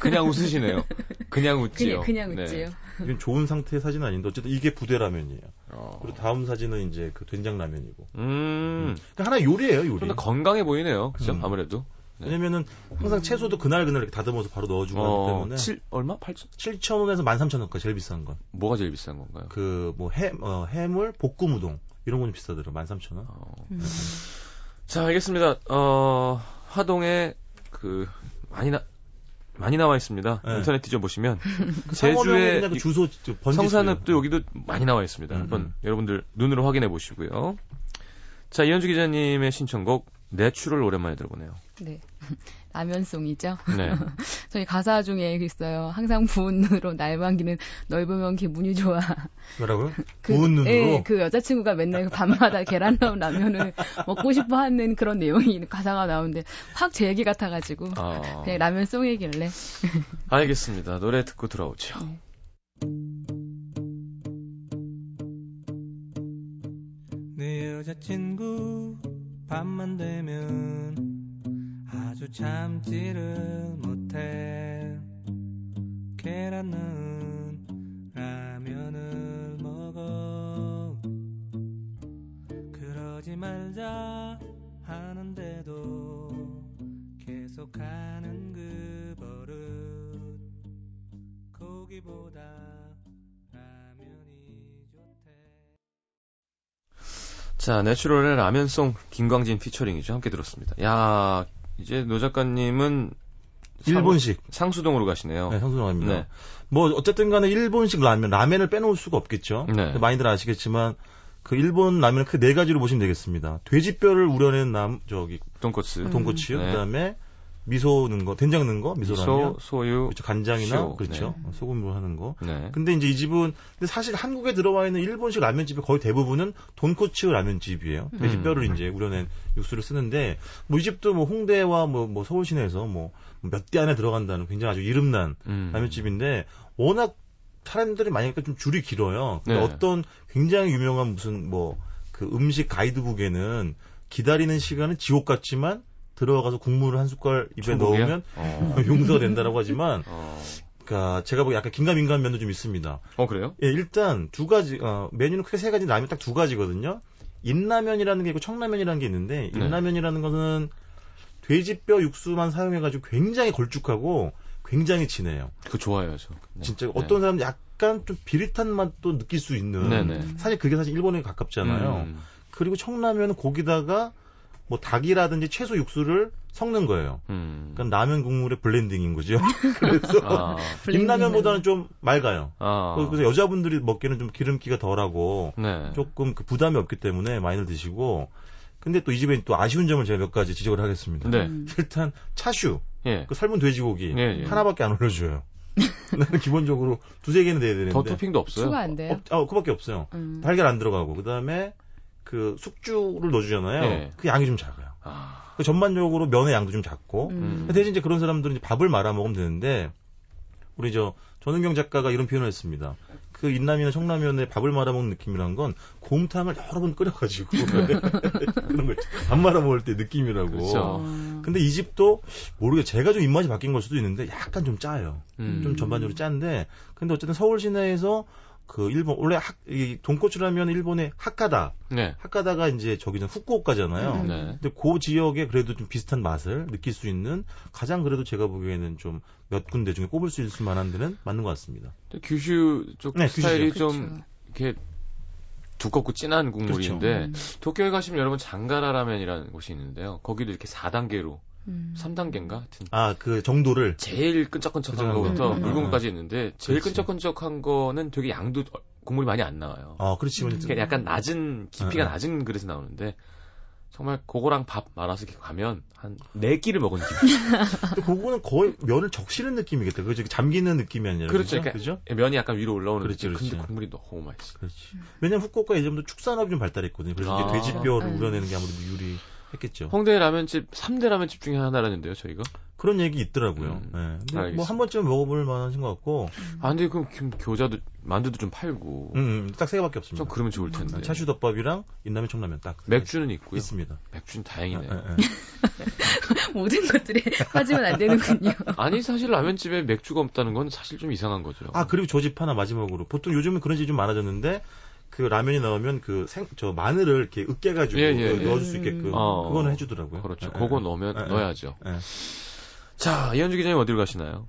그냥 웃으시네요. 그냥 웃지요. 그냥, 그냥 네. 웃지요. 이건 좋은 상태의 사진은 아닌데 어쨌든 이게 부대라면이에요. 어. 그리고 다음 사진은 이제 그 된장라면이고. 음. 그러니까 하나 요리예요, 요리. 좀 더 건강해 보이네요. 그죠? 음. 아무래도. 네. 왜냐면은 항상 채소도 그날 그날 이렇게 다듬어서 바로 넣어주고 하기 어, 때문에 7 얼마? 8천? 7,000원에서 13,000원까지 제일 비싼 건. 뭐가 제일 비싼 건가요? 그 뭐 해, 어, 해물, 볶음 우동 이런 건좀 비싸더라고. 13,000원. 어. 음. 자, 알겠습니다. 어, 화동에 그 많이 나 많이 나와 있습니다. 네. 인터넷 뒤져보시면 그 제주의 주소 성산읍도 여기도 많이 나와 있습니다. 음, 한번 음. 여러분들 눈으로 확인해 보시고요. 자, 이현주 기자님의 신청곡 내추럴 오랜만에 들어보네요. 네. 라면송이죠. 네. 저희 가사 중에 있어요. 항상 부은 눈으로 날 반기는 널 보면 기분이 좋아. 뭐라고요? 그, 부은 눈으로. 예, 그 여자친구가 맨날 그 밤마다 계란 넣은 라면을 먹고 싶어 하는 그런 내용이 가사가 나오는데 확 제 얘기 같아가지고 아, 그냥 라면송이길래 알겠습니다. 노래 듣고 들어오죠. 내 여자친구 밤만 되면 아주 참지를 못해. 계란 넣은 라면을 먹어. 그러지 말자 하는데도 계속하는 그 버릇. 고기보다 자, 내추럴의 라면송 김광진 피처링이죠. 함께 들었습니다. 야, 이제 노 작가님은 상- 일본식. 상수동으로 가시네요. 네, 성수동입니다. 네. 뭐 어쨌든 간에 일본식 라면, 라면을 빼놓을 수가 없겠죠. 네. 많이들 아시겠지만 그 일본 라면은 크게 네 가지로 보시면 되겠습니다. 돼지뼈를 우려낸 남 저기 돈코츠. 돈코츠, 네. 그다음에 미소 넣은 거, 된장 넣은 거, 미소 라면, 미소, 쇼유. 그렇죠 간장이나 시오. 그렇죠 네. 소금으로 하는 거. 네. 근데 이제 이 집은 근데 사실 한국에 들어와 있는 일본식 라면집의 거의 대부분은 돈코츠 라면집이에요. 음. 돼지뼈를 이제 우려낸 육수를 쓰는데 뭐 이 집도 뭐 홍대와 뭐, 뭐 서울 시내에서 뭐 몇 대 안에 들어간다는 굉장히 아주 이름난 음. 라면집인데 워낙 사람들이 많으니까 좀 줄이 길어요. 근데 네. 어떤 굉장히 유명한 무슨 뭐 그 음식 가이드북에는 기다리는 시간은 지옥 같지만 들어가서 국물을 한 숟갈 입에 천국이야? 넣으면 어. 용서가 된다라고 하지만 어. 그러니까 제가 보기 약간 긴가민가한 면도 좀 있습니다. 어, 그래요? 예, 일단 두 가지 어, 메뉴는 크게 세 가지 라면 딱 두 가지거든요. 진라면이라는 게 있고 청라면이라는 게 있는데 네. 진라면이라는 거는 돼지뼈 육수만 사용해가지고 굉장히 걸쭉하고 굉장히 진해요. 그거 좋아해요, 저. 네. 진짜 네. 어떤 사람은 약간 좀 비릿한 맛도 느낄 수 있는. 네네. 사실 그게 사실 일본에 가깝잖아요. 음. 그리고 청라면은 고기다가 뭐 닭이라든지 채소 육수를 섞는 거예요. 음. 그러니까 라면 국물의 블렌딩인 거죠. 그래서 아. 진라면보다는 좀 맑아요. 아. 그래서 여자분들이 먹기에는 좀 기름기가 덜하고 네. 조금 그 부담이 없기 때문에 많이들 드시고 근데 또 이 집에 또 아쉬운 점을 제가 몇 가지 지적을 하겠습니다. 네. 음. 일단 차슈 예. 그 삶은 돼지고기 예, 예. 하나밖에 안 올려줘요. 나는 기본적으로 두세 개는 돼야 되는데 더 토핑도 없어요? 추가 안 돼요? 없, 아, 그밖에 없어요. 음. 달걀 안 들어가고 그 다음에 그 숙주를 넣어주잖아요. 예. 그 양이 좀 작아요. 아. 그 전반적으로 면의 양도 좀 작고 음. 대신 이제 그런 사람들은 이제 밥을 말아 먹으면 되는데 우리 저 전은경 작가가 이런 표현을 했습니다. 그 인라면이나 청라면에 밥을 말아 먹는 느낌이란 건 곰탕을 여러 번 끓여가지고 그런 거 있죠. 밥 말아 먹을 때 느낌이라고. 그렇죠. 어. 근데 이 집도 모르게 제가 좀 입맛이 바뀐 걸 수도 있는데 약간 좀 짜요. 음. 좀 전반적으로 짠데 근데 어쨌든 서울 시내에서 그 일본 원래 학, 이 돈코츠라면 일본의 하카다 네. 하카다가 이제 저기는 후쿠오카잖아요. 음. 네. 근데 그 지역에 그래도 좀 비슷한 맛을 느낄 수 있는 가장 그래도 제가 보기에는 좀 몇 군데 중에 꼽을 수 있을 만한 데는 맞는 것 같습니다. 규슈 쪽 네, 규슈죠. 스타일이 그렇죠. 좀 이렇게 두껍고 진한 국물인데 음. 도쿄에 가시면 여러분 장가라 라면이라는 곳이 있는데요. 거기도 이렇게 4단계로 음. 3단계인가 하여튼 아 그 정도를 제일 끈적끈적한 끈적한 거부터 거. 음, 음, 묽은 음. 것까지 있는데 제일 그렇지. 끈적끈적한 거는 되게 양도 국물이 많이 안 나와요. 아 그렇지 음. 그러니까 약간 낮은 깊이가 음, 음. 낮은 그릇에 나오는데 정말 그거랑 밥 말아서 이렇게 가면 한 네 끼를 먹은 기분. 근데 그거는 거의 면을 적시는 느낌이겠다. 그죠? 잠기는 느낌이 아니라 그렇죠. 그죠? 그러니까 그죠? 면이 약간 위로 올라오는 그렇지, 느낌. 근데 그렇지. 국물이 너무 맛있어. 그렇지. 왜냐면 후쿠오카 예전부터 축산업이 좀 발달했거든요. 그래서 아. 돼지뼈를 음. 우려내는 게 아무래도 유리 했겠죠. 홍대 라면집 3대 라면집 중에 하나라는데요, 저희가. 그런 얘기 있더라고요. 음. 네. 근데 알겠습니다. 뭐한 번쯤 먹어볼 만하신 것 같고, 아, 근데 그럼 교- 교자도 만두도 좀 팔고 음, 음, 딱 세 개밖에 없습니다. 좀 그러면 좋을 텐데. 차슈 덮밥이랑 인라면 청라면 딱 맥주는 있고요. 있습니다. 맥주는 다행이네요. 예, 예. 모든 것들이 빠지면 안 되는군요. 아니 사실 라면집에 맥주가 없다는 건 사실 좀 이상한 거죠. 아 그리고 저 집 하나 마지막으로 보통 요즘은 그런 집이 좀 많아졌는데 그 라면이 나오면 그 생 저 마늘을 이렇게 으깨가지고 예, 예, 예. 넣어줄 수 있게끔 어. 그거는 해주더라고요. 그렇죠. 예, 그거 예. 넣으면 예, 예. 넣어야죠. 예. 자, 이현주 기자님 어디로 가시나요?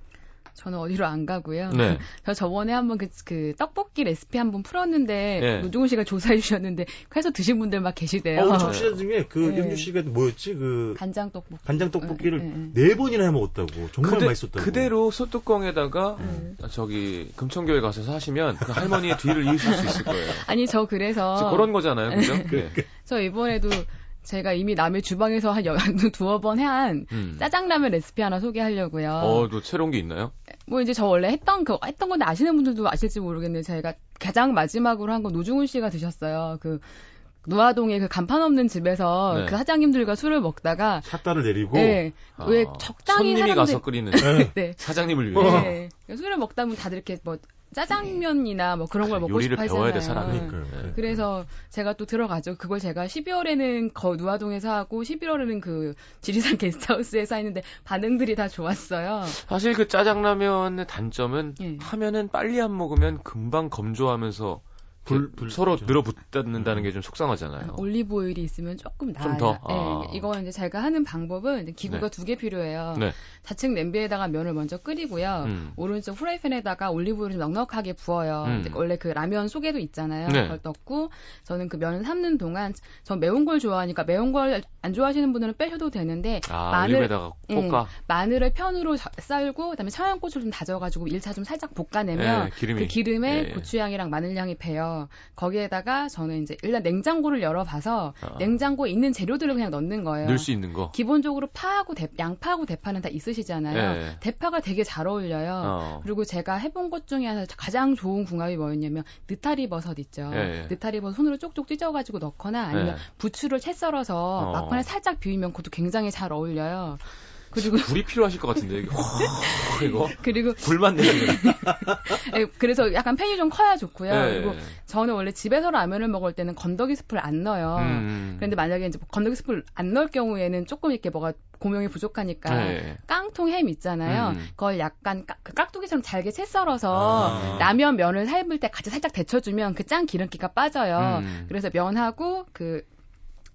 저는 어디로 안 가고요. 네. 저 저번에 한번 그, 그 떡볶이 레시피 한번 풀었는데 네. 노중훈 씨가 조사해 주셨는데 해서 드신 분들 막 계시대요. 어, 청취자 중에 그 네. 영주 씨가 뭐였지 그 간장 떡볶이. 간장 떡볶이를 네, 네, 네. 네 번이나 해 먹었다고 정말 그대- 맛있었다고. 그대로 소뚜껑에다가 네. 저기 금천교회 가서 사시면 그 할머니의 뒤를 이으실 수 있을 거예요. 아니 저 그래서 저 그런 거잖아요, 그죠? 네. 저 이번에도 제가 이미 남의 주방에서 한 여- 두어 번한 음. 짜장라면 레시피 하나 소개하려고요. 어, 또 새로운 게 있나요? 뭐 이제 저 원래 했던 그 했던 건데 아시는 분들도 아실지 모르겠는데 제가 가장 마지막으로 한 건 노중훈 씨가 드셨어요. 그 노아동의 그 간판 없는 집에서 네. 그 사장님들과 술을 먹다가 샷다를 내리고 네, 아, 왜 적당히 손님이 사람들 가서 끓이는 네. 네. 사장님을 위해 네. 술을 먹다 보면 다들 이렇게 뭐 짜장면이나 뭐 그런 걸 먹고 요리를 싶어 배워야 돼, 하잖아요. 사람이. 그러니까요. 네. 그래서 제가 또 들어가죠. 그걸 제가 12월에는 거 누아동에서 하고 11월에는 그 지리산 게스트하우스에서 했는데 반응들이 다 좋았어요. 사실 그 짜장라면의 단점은 예. 하면은 빨리 안 먹으면 금방 건조하면서 불- 불- 서로 그렇죠. 늘어붙는다는 게 좀 속상하잖아요. 올리브 오일이 있으면 조금 나아요. 더? 네, 아. 이거는 이제 제가 하는 방법은 기구가 네. 두개 필요해요. 네. 좌측 냄비에다가 면을 먼저 끓이고요. 음. 오른쪽 프라이팬에다가 올리브 오일을 좀 넉넉하게 부어요. 음. 원래 그 라면 속에도 있잖아요. 네. 그걸 넣고 저는 그 면을 삶는 동안 전 매운 걸 좋아하니까 매운 걸 안 좋아하시는 분들은 빼셔도 되는데 아, 마늘- 올리브에다가 볶아. 마늘을 편으로 자- 썰고 그다음에 청양고추를 좀 다져가지고 1차 좀 살짝 볶아내면 예, 기름이. 그 기름에 예, 예. 고추향이랑 마늘향이 배요. 거기에다가 저는 이제 일단 냉장고를 열어봐서 아. 냉장고에 있는 재료들을 그냥 넣는 거예요. 넣을 수 있는 거. 기본적으로 파하고 대- 양파하고 대파는 다 있으시잖아요. 예. 대파가 되게 잘 어울려요. 어. 그리고 제가 해본 것 중에 가장 좋은 궁합이 뭐였냐면 느타리 버섯 있죠. 예, 예. 느타리 버섯 손으로 쪽쪽 찢어가지고 넣거나 아니면 예. 부추를 채 썰어서 어. 막판에 살짝 비비면 그것도 굉장히 잘 어울려요. 그리고 불이 필요하실 것 같은데 이거 이거 그리고 불만 내는 예, 그래서 약간 팬이 좀 커야 좋고요. 네. 그리고 저는 원래 집에서 라면을 먹을 때는 건더기 스프를 안 넣어요. 음. 그런데 만약에 이제 건더기 스프를 안 넣을 경우에는 조금 이렇게 뭐가 고명이 부족하니까 네. 깡통 햄 있잖아요. 음. 그걸 약간 까, 그 깍두기처럼 잘게 채 썰어서 아. 라면 면을 삶을 때 같이 살짝 데쳐주면 그 짠 기름기가 빠져요. 음. 그래서 면하고 그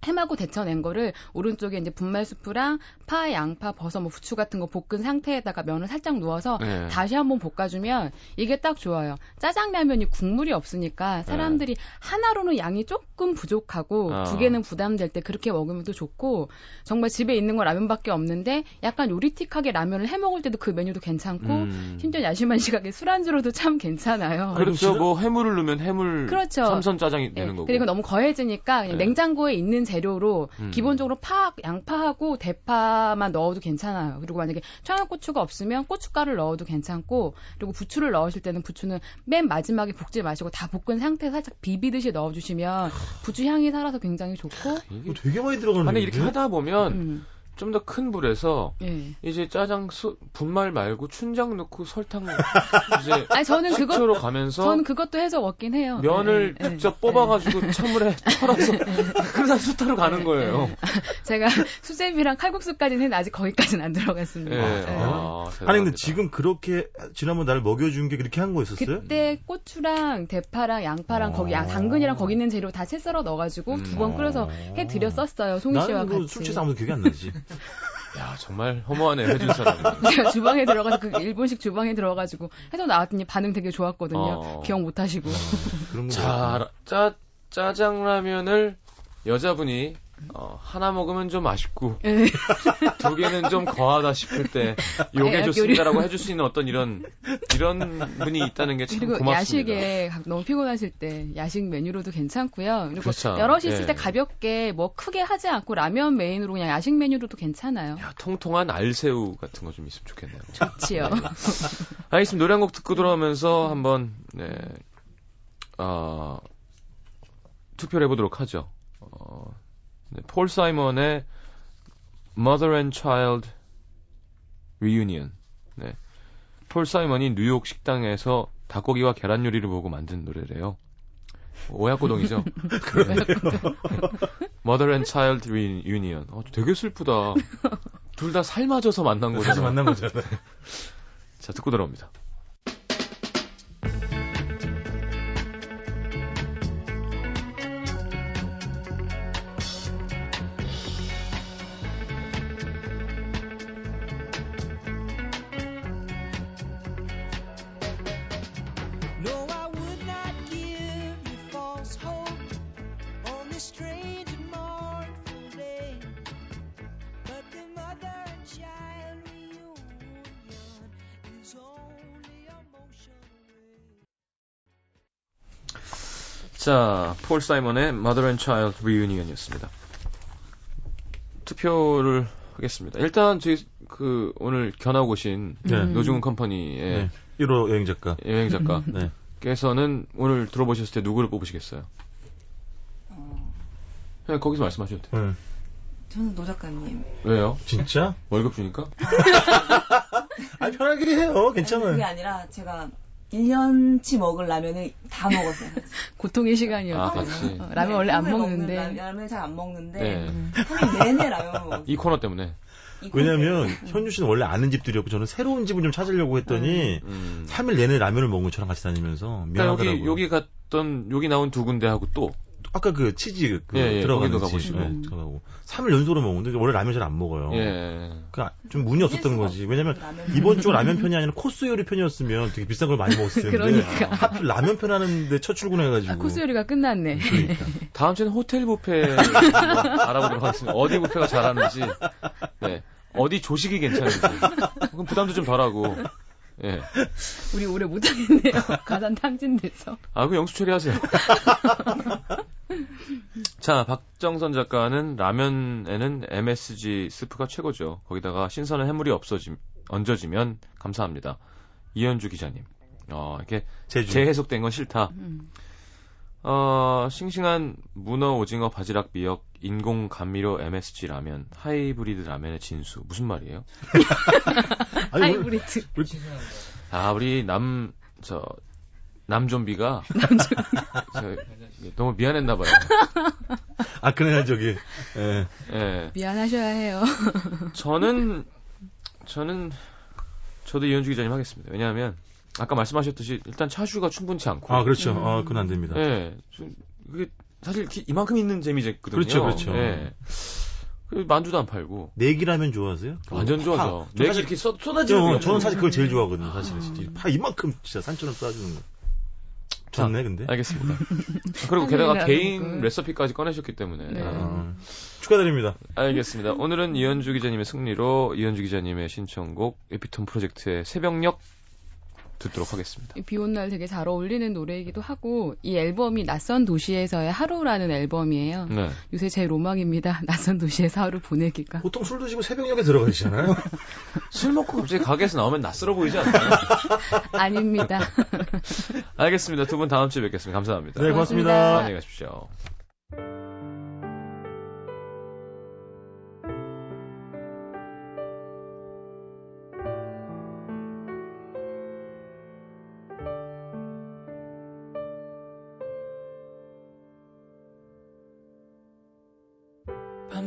햄하고 데쳐낸 거를 오른쪽에 이제 분말 수프랑 파, 양파, 버섯, 뭐 부추 같은 거 볶은 상태에다가 면을 살짝 넣어서 네. 다시 한번 볶아주면 이게 딱 좋아요. 짜장라면이 국물이 없으니까 사람들이 하나로는 양이 조금 부족하고 네. 아. 두 개는 부담될 때 그렇게 먹으면 또 좋고 정말 집에 있는 거 라면밖에 없는데 약간 요리틱하게 라면을 해 먹을 때도 그 메뉴도 괜찮고 음. 심지어 야심한 시각에 술안주로도 참 괜찮아요. 그렇죠. 지금- 뭐 해물을 넣으면 해물 그렇죠. 삼선 짜장이 되는 예, 거고. 그리고 너무 거해지니까 그냥 네. 냉장고에 있는 재료로 음. 기본적으로 파, 양파하고 대파만 넣어도 괜찮아요. 그리고 만약에 청양고추가 없으면 고춧가루를 넣어도 괜찮고 그리고 부추를 넣으실 때는 부추는 맨 마지막에 볶지 마시고 다 볶은 상태에서 살짝 비비듯이 넣어주시면 부추 향이 살아서 굉장히 좋고 이게 이거 되게 많이 들어가는 아니 이렇게 하다 보면 음, 좀 더 큰 불에서 예. 이제 짜장 수, 분말 말고 춘장 넣고 설탕 이제 아니 저는 그것 식초로 가면서 저는 그것도 해서 먹긴 해요. 면을 예, 예, 직접 예. 뽑아가지고 찬물에 털어서 그러다 수타로 가는 거예요. 제가 수제비랑 칼국수까지는 했는데 아직 거기까지는 안 들어갔습니다. 아, 아니 근데. 지금 그렇게 지난번 나를 먹여준 게 그렇게 한 거였었어요? 그때 고추랑 대파랑 양파랑 거기 양- 당근이랑 거기 있는 재료 다 채 썰어 넣어가지고 음. 두번 끓여서 해 드렸었어요 송이 씨와 같이. 술 취해서 아무도 기억이 안 나지. 야 정말 허무하네 해준 사람이. 제가 주방에 들어가서 그 일본식 주방에 들어가가지고 해서 나왔더니 반응 되게 좋았거든요. 어. 기억 못 하시고. 거. 자, 짜 짜장라면을 여자분이 어, 하나 먹으면 좀 아쉽고 예. 두 개는 좀 거하다 싶을 때 요게 아, 좋습니다라고 해줄 수 있는 어떤 이런 이런 분이 있다는 게 참 고맙습니다. 야식에 가- 너무 피곤하실 때 야식 메뉴로도 괜찮고요. 그리고 그렇죠. 여럿이 있을 예. 때 가볍게 뭐 크게 하지 않고 라면 메인으로 그냥 야식 메뉴로도 괜찮아요. 야, 통통한 알새우 같은 거 좀 있으면 좋겠네요. 좋지요. 알겠습니다. 노래 한 곡 듣고 돌아오면서 한번 네, 어, 투표를 해보도록 하죠. 어, 네, 폴 사이먼의 Mother and Child Reunion. 네. 폴 사이먼이 뉴욕 식당에서 닭고기와 계란 요리를 보고 만든 노래래요. 오약고동이죠. Mother and Child Reunion. 어, 되게 슬프다. 둘 다 삶아져서 만난 다시 거잖아. 만난 거잖아. 자, 듣고 돌아옵니다. 자, 폴 사이먼의 Mother and Child Reunion이었습니다. 투표를 하겠습니다. 일단 저희 그 오늘 견학 오신 네. 음. 노중훈 컴퍼니의 네. 1호 여행 작가. 여행 네. 작가께서는 오늘 들어보셨을 때 누구를 뽑으시겠어요? 그냥 거기서 말씀하셔도 돼요. 네. 저는 노 작가님. 왜요? 진짜? 월급 주니까? 아니 편하게 해요. 아니, 괜찮아요. 그게 아니라 제가 1년치 먹을 라면을 다 먹었어요. 고통의 시간이었죠. 아, 같이. 어, 라면 원래 안 먹는데. 먹는 라- 라면 잘 안 먹는데 네. 3일 내내 라면을 먹었어요. 이 코너 때문에. 이 왜냐면 콘텐츠. 현주 씨는 원래 아는 집들이었고 저는 새로운 집을 좀 찾으려고 했더니 음. 3일 내내 라면을 먹고 저랑 같이 다니면서 그러니까 미안하더라고요. 여기, 여기 갔던, 여기 나온 두 군데 하고 또, 아까 그 치즈 그 예, 예, 들어가는 거기도 집 가보시고. 예, 들어가고 3일 연속으로 먹는데 원래 라면 잘 안 먹어요. 예. 그러니까 좀 운이 없었던 거지. 왜냐면 라면. 이번 주 라면 편이 아니라 코스 요리 편이었으면 되게 비싼 걸 많이 먹었을 텐데 그러니까. 하필 라면 편 하는데 첫 출근해가지고 아, 코스 요리가 끝났네. 그러니까. 다음 주에는 호텔 뷔페 알아보도록 하겠습니다. 어디 뷔페가 잘하는지, 네. 어디 조식이 괜찮은지. 그럼 부담도 좀 덜하고, 예. 우리 오래 못하겠네요. 가산 탕진돼서. 아, 그 영수 처리 하세요. 자, 박정선 작가는 라면에는 MSG 스프가 최고죠. 거기다가 신선한 해물이 없어지, 얹어지면 감사합니다. 이현주 기자님. 어, 이렇게 제주 재해석된 건 싫다. 음. 어, 싱싱한 문어, 오징어, 바지락, 미역, 인공 감미료 MSG 라면, 하이브리드 라면의 진수. 무슨 말이에요? 아니, 하이브리드. 아, 우리 남, 저, 남좀비가. 저, 너무 미안했나 봐요. 아, 그날 저기, 예. 예. 미안하셔야 해요. 저는, 저는, 저도 이현주 기자님 하겠습니다. 왜냐하면, 아까 말씀하셨듯이, 일단 차슈가 충분치 않고. 아, 그렇죠. 음. 아, 그건 안 됩니다. 예. 좀, 그게, 사실 기- 이만큼 있는 재미거든요. 그렇죠, 그렇죠. 예. 그 만두도 안 팔고. 내기라면 좋아하세요? 완전 좋아하죠. 내기 사실- 이렇게 쏟, 쏟아지는 저, 거. 저는 사실 그걸 제일 좋아하거든요, 사실은. 음. 진짜. 파 이만큼 진짜 산처럼 쏴주는 거. 좋네, 근데. 알겠습니다. 그리고 게다가 개인 걸. 레시피까지 꺼내셨기 때문에. 네. 아, 축하드립니다. 알겠습니다. 오늘은 이현주 기자님의 승리로 이현주 기자님의 신청곡 에피톤 프로젝트의 새벽녘 듣도록 하겠습니다. 비 온 날 되게 잘 어울리는 노래이기도 하고 이 앨범이 낯선 도시에서의 하루라는 앨범이에요. 네. 요새 제 로망입니다. 낯선 도시에서 하루 보내기가. 보통 술 드시고 새벽녘에 들어가시잖아요. 술 먹고 갑자기 가게에서 나오면 낯설어 보이지 않나요? 아닙니다. 알겠습니다. 두 분 다음 주에 뵙겠습니다. 감사합니다. 네, 고맙습니다. 안녕히 가십시오.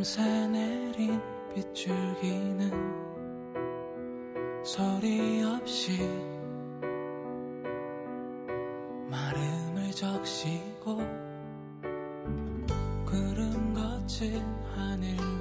밤새 내린 빗줄기는 소리 없이 마름을 적시고 구름 거친 하늘 위